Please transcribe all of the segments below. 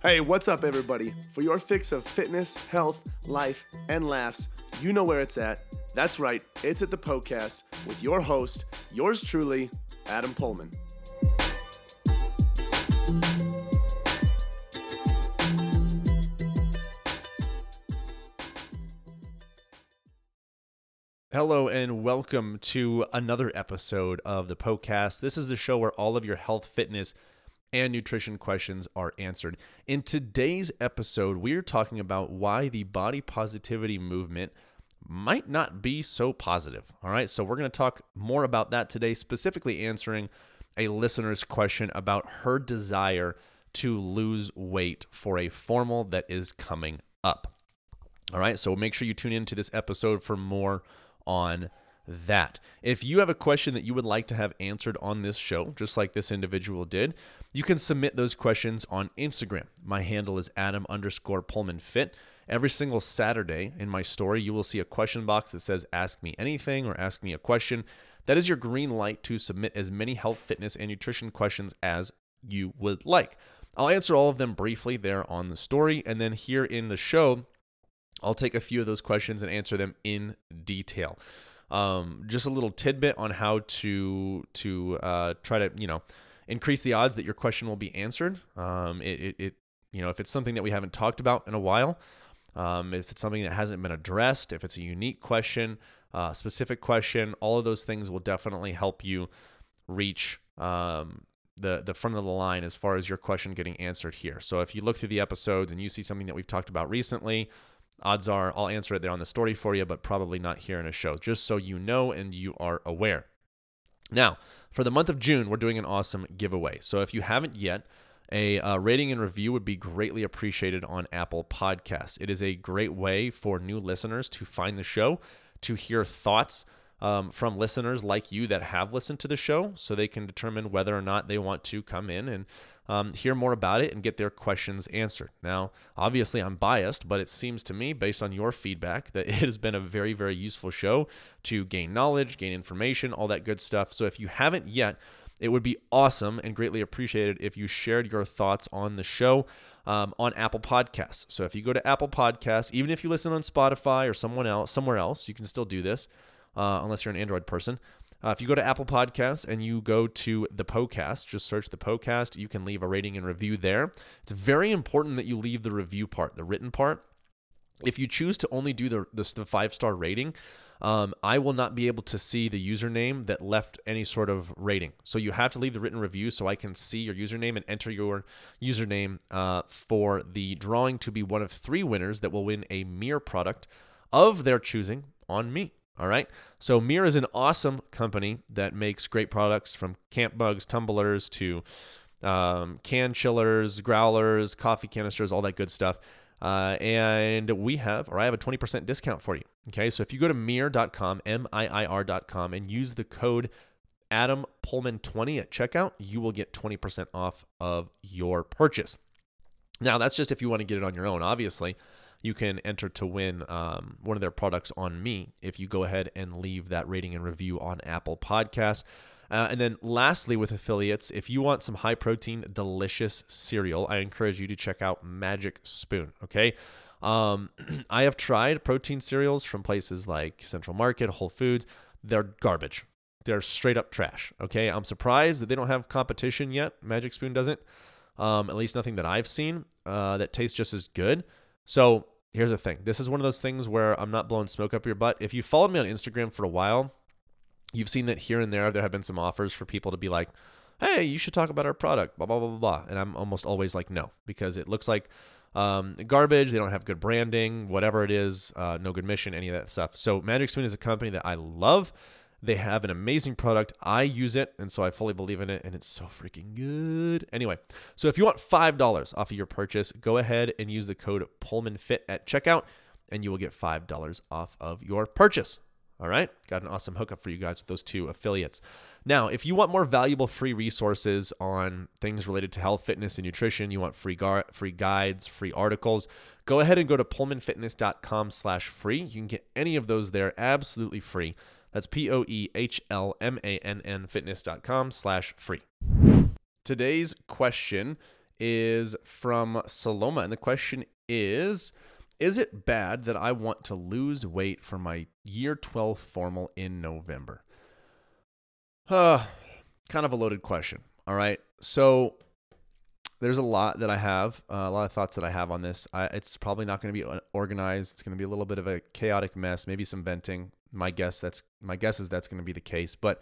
Hey, what's up, everybody? For your fix of fitness, health, life, and laughs, you know where it's at. That's right, it's at the Poecast with your host, yours truly, Adam Poehlmann. Hello and welcome to another episode of the Poecast. This is the show where all of your health, fitness, and nutrition questions are answered. In today's episode, we are talking about why the body positivity movement might not be so positive. All right, so we're going to talk more about that today, specifically answering a listener's question about her desire to lose weight for a formal that is coming up. All right, so make sure you tune into this episode for more on that. If you have a question that you would like to have answered on this show, just like this individual did, you can submit those questions on Instagram. My handle is Adam underscore Poehlmann Fit. Every single Saturday in my story, you will see a question box that says Ask Me Anything or Ask Me a Question. That is your green light to submit as many health, fitness, and nutrition questions as you would like. I'll answer all of them briefly there on the story. And then here in the show, I'll take a few of those questions and answer them in detail. Um, just a little tidbit on how to to uh, try to you know increase the odds that your question will be answered. Um, it, it, it you know if it's something that we haven't talked about in a while, um, if it's something that hasn't been addressed, if it's a unique question, uh, specific question, all of those things will definitely help you reach um, the the front of the line as far as your question getting answered here. So if you look through the episodes and you see something that we've talked about recently, odds are I'll answer it there on the story for you, but probably not here in a show, just so you know and you are aware. Now, for the month of June, we're doing an awesome giveaway. So if you haven't yet, a uh, rating and review would be greatly appreciated on Apple Podcasts. It is a great way for new listeners to find the show, to hear thoughts um, from listeners like you that have listened to the show, so they can determine whether or not they want to come in and um, hear more about it and get their questions answered. Now, obviously, I'm biased, but it seems to me, based on your feedback, that it has been a very, very useful show to gain knowledge, gain information, all that good stuff. So if you haven't yet, it would be awesome and greatly appreciated if you shared your thoughts on the show um, on Apple Podcasts. So if you go to Apple Podcasts, even if you listen on Spotify or someone else, somewhere else, you can still do this, uh, unless you're an Android person. Uh, if you go to Apple Podcasts and you go to the Poecast, just search the Poecast, you can leave a rating and review there. It's very important that you leave the review part, the written part. If you choose to only do the, the, the five star rating, um, I will not be able to see the username that left any sort of rating. So you have to leave the written review so I can see your username and enter your username uh, for the drawing to be one of three winners that will win a MiiR product of their choosing on me. All right. So MiiR is an awesome company that makes great products from camp mugs, tumblers to um, can chillers, growlers, coffee canisters, all that good stuff. Uh, and we have, or I have a 20% discount for you. Okay. So if you go to miir.com, M I I R.com, and use the code Adam Poehlmann 20 at checkout, you will get 20% off of your purchase. Now, that's just if you want to get it on your own. Obviously, you can enter to win um, one of their products on me if you go ahead and leave that rating and review on Apple Podcasts. Uh, and then lastly, with affiliates, if you want some high protein, delicious cereal, I encourage you to check out Magic Spoon. Okay. Um, I have tried protein cereals from places like Central Market, Whole Foods. They're garbage. They're straight up trash. Okay. I'm surprised that they don't have competition yet. Magic Spoon doesn't. Um, at least nothing that I've seen uh, that tastes just as good. So here's the thing this is one of those things where I'm not blowing smoke up your butt. If you followed me on Instagram for a while, you've seen that here and there, there have been some offers for people to be like, hey, you should talk about our product, blah, blah, blah, blah, blah. And I'm almost always like, no, because it looks like um, garbage. They don't have good branding, whatever it is, uh, no good mission, any of that stuff. So Magic Spoon is a company that I love. They have an amazing product. I use it, and so I fully believe in it, and it's so freaking good. Anyway, so if you want $5 off of your purchase, go ahead and use the code PoehlmannFit at checkout, and you will get $5 off of your purchase. All right, got an awesome hookup for you guys with those two affiliates. Now, if you want more valuable free resources on things related to health, fitness, and nutrition, you want free gar- free guides, free articles, go ahead and go to poehlmannfitness.com/free. You can get any of those there absolutely free. That's P O E H L M A N N fitness.com slash free. Today's question is from Saloma. And the question is Is it bad that I want to lose weight for my year 12 formal in November? Uh, kind of a loaded question. All right. So there's a lot that I have, uh, a lot of thoughts that I have on this. I, it's probably not going to be organized. It's going to be a little bit of a chaotic mess, maybe some venting. My guess that's my guess is that's going to be the case. But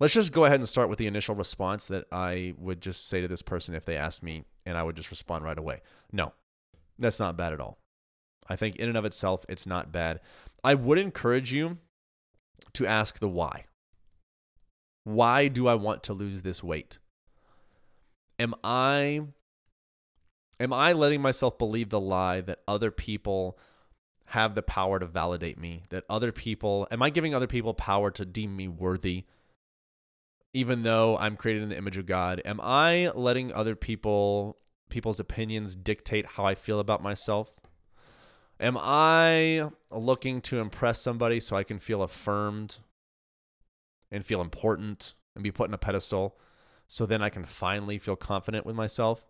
let's just go ahead and start with the initial response that I would just say to this person if they asked me, and I would just respond right away. No, that's not bad at all. I think in and of itself, it's not bad. I would encourage you to ask the why. Why do I want to lose this weight? Am I am I letting myself believe the lie that other people have the power to validate me? That other people am I giving other people power to deem me worthy? Even though I'm created in the image of God, am I letting other people people's opinions dictate how I feel about myself? Am I looking to impress somebody so I can feel affirmed and feel important and be put in a pedestal so then I can finally feel confident with myself?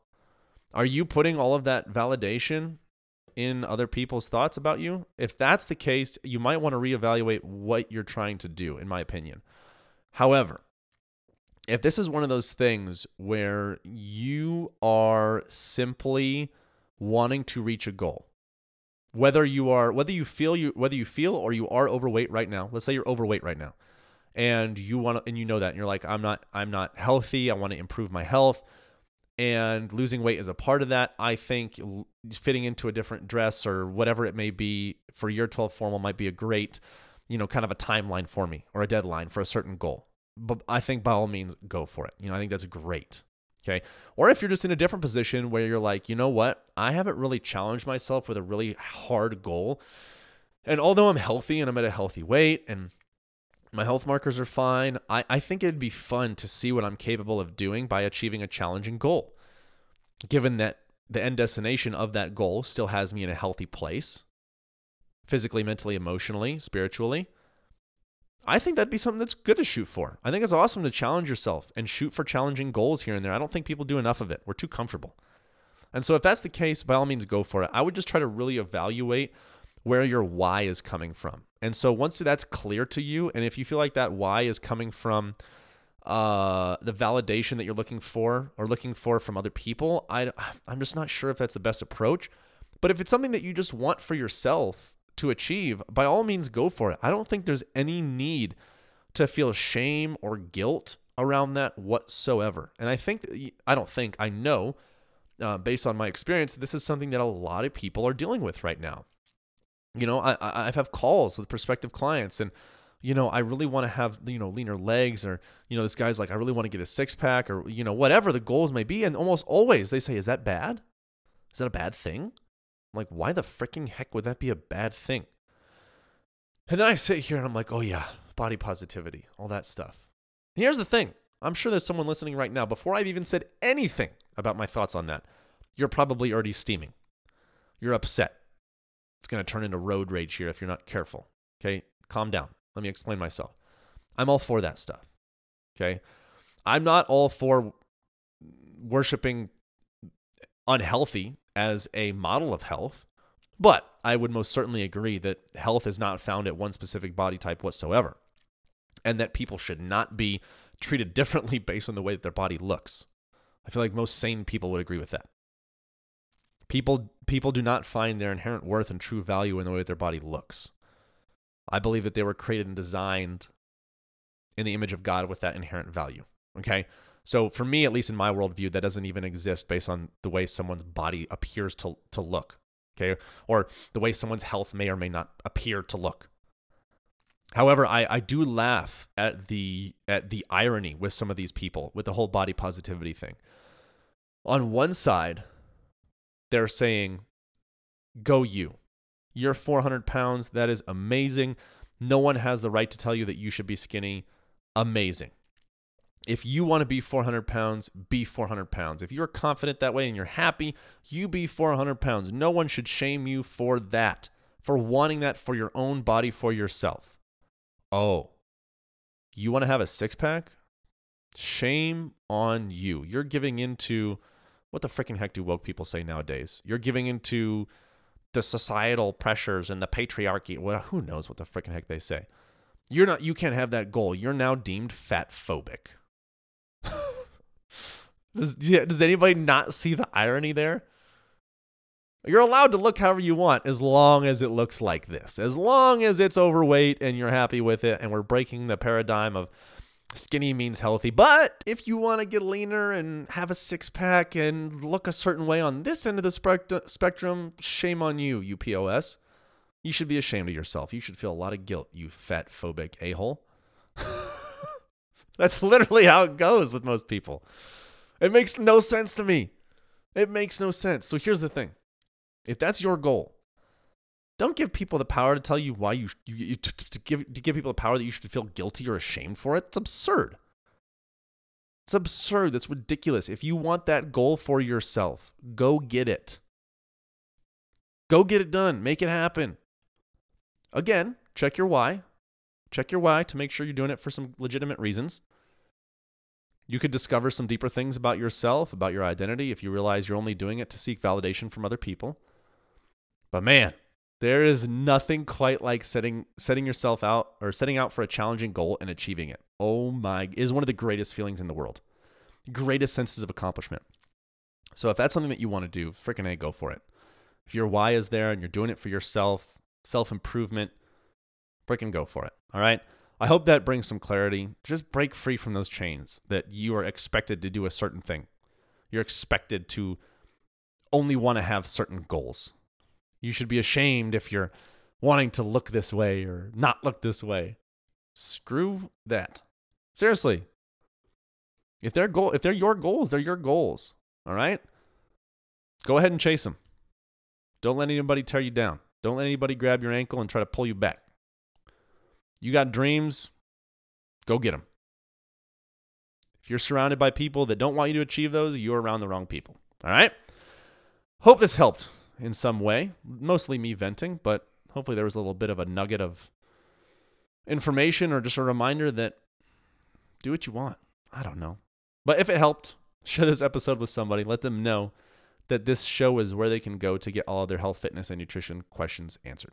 Are you putting all of that validation in other people's thoughts about you? If that's the case, you might want to reevaluate what you're trying to do, in my opinion. However, if this is one of those things where you are simply wanting to reach a goal, whether you are whether you feel you whether you feel or you are overweight right now, let's say you're overweight right now and you want to and you know that and you're like I'm not I'm not healthy, I want to improve my health and losing weight is a part of that. I think fitting into a different dress or whatever it may be for year 12 formal might be a great, you know, kind of a timeline for me or a deadline for a certain goal. But I think by all means go for it. You know, I think that's great. Okay. Or if you're just in a different position where you're like, you know what? I haven't really challenged myself with a really hard goal. And although I'm healthy and I'm at a healthy weight and my health markers are fine. I, I think it'd be fun to see what I'm capable of doing by achieving a challenging goal. Given that the end destination of that goal still has me in a healthy place, physically, mentally, emotionally, spiritually, I think that'd be something that's good to shoot for. I think it's awesome to challenge yourself and shoot for challenging goals here and there. I don't think people do enough of it. We're too comfortable. And so, if that's the case, by all means, go for it. I would just try to really evaluate where your why is coming from. And so once that's clear to you, and if you feel like that why is coming from uh, the validation that you're looking for or looking for from other people, I, I'm just not sure if that's the best approach. But if it's something that you just want for yourself to achieve, by all means, go for it. I don't think there's any need to feel shame or guilt around that whatsoever. And I think, I don't think, I know, uh, based on my experience, this is something that a lot of people are dealing with right now you know, I I've calls with prospective clients and you know, I really want to have, you know, leaner legs or, you know, this guy's like, I really want to get a six pack or, you know, whatever the goals may be. And almost always they say, is that bad? Is that a bad thing? I'm like, why the freaking heck would that be a bad thing? And then I sit here and I'm like, oh yeah, body positivity, all that stuff. And here's the thing I'm sure there's someone listening right now, before I've even said anything about my thoughts on that, you're probably already steaming. You're upset. It's going to turn into road rage here if you're not careful. Okay, calm down. Let me explain myself. I'm all for that stuff. Okay, I'm not all for worshiping unhealthy as a model of health, but I would most certainly agree that health is not found at one specific body type whatsoever, and that people should not be treated differently based on the way that their body looks. I feel like most sane people would agree with that. People people do not find their inherent worth and true value in the way that their body looks. I believe that they were created and designed in the image of God with that inherent value. Okay? So for me, at least in my worldview, that doesn't even exist based on the way someone's body appears to, to look. Okay. Or the way someone's health may or may not appear to look. However, I, I do laugh at the at the irony with some of these people with the whole body positivity thing. On one side, they're saying, go you. You're 400 pounds. That is amazing. No one has the right to tell you that you should be skinny. Amazing. If you want to be 400 pounds, be 400 pounds. If you're confident that way and you're happy, you be 400 pounds. No one should shame you for that, for wanting that for your own body, for yourself. Oh, you want to have a six pack? Shame on you. You're giving into What the freaking heck do woke people say nowadays? You're giving into the societal pressures and the patriarchy. Well, who knows what the freaking heck they say? You're not. You can't have that goal. You're now deemed fat phobic. does Does anybody not see the irony there? You're allowed to look however you want as long as it looks like this. As long as it's overweight and you're happy with it, and we're breaking the paradigm of skinny means healthy. But if you want to get leaner and have a six pack and look a certain way on this end of the spect- spectrum, shame on you, you POS. You should be ashamed of yourself. You should feel a lot of guilt, you fat phobic a hole. That's literally how it goes with most people. It makes no sense to me. It makes no sense. So here's the thing if that's your goal, don't give people the power to tell you why you, you, you to, to give to give people the power that you should feel guilty or ashamed for it. It's absurd. It's absurd. That's ridiculous. If you want that goal for yourself, go get it. Go get it done. Make it happen. Again, check your why. Check your why to make sure you're doing it for some legitimate reasons. You could discover some deeper things about yourself, about your identity, if you realize you're only doing it to seek validation from other people. But man, there is nothing quite like setting setting yourself out or setting out for a challenging goal and achieving it. Oh my, is one of the greatest feelings in the world. Greatest senses of accomplishment. So if that's something that you want to do, freaking A, go for it. If your why is there and you're doing it for yourself, self improvement, freaking go for it. All right. I hope that brings some clarity. Just break free from those chains that you are expected to do a certain thing. You're expected to only want to have certain goals. You should be ashamed if you're wanting to look this way or not look this way. Screw that. Seriously. If they're goal if they're your goals, they're your goals. All right? Go ahead and chase them. Don't let anybody tear you down. Don't let anybody grab your ankle and try to pull you back. You got dreams, go get them. If you're surrounded by people that don't want you to achieve those, you're around the wrong people. All right? Hope this helped in some way. Mostly me venting, but hopefully there was a little bit of a nugget of information or just a reminder that do what you want. I don't know. But if it helped, share this episode with somebody. Let them know that this show is where they can go to get all of their health, fitness, and nutrition questions answered.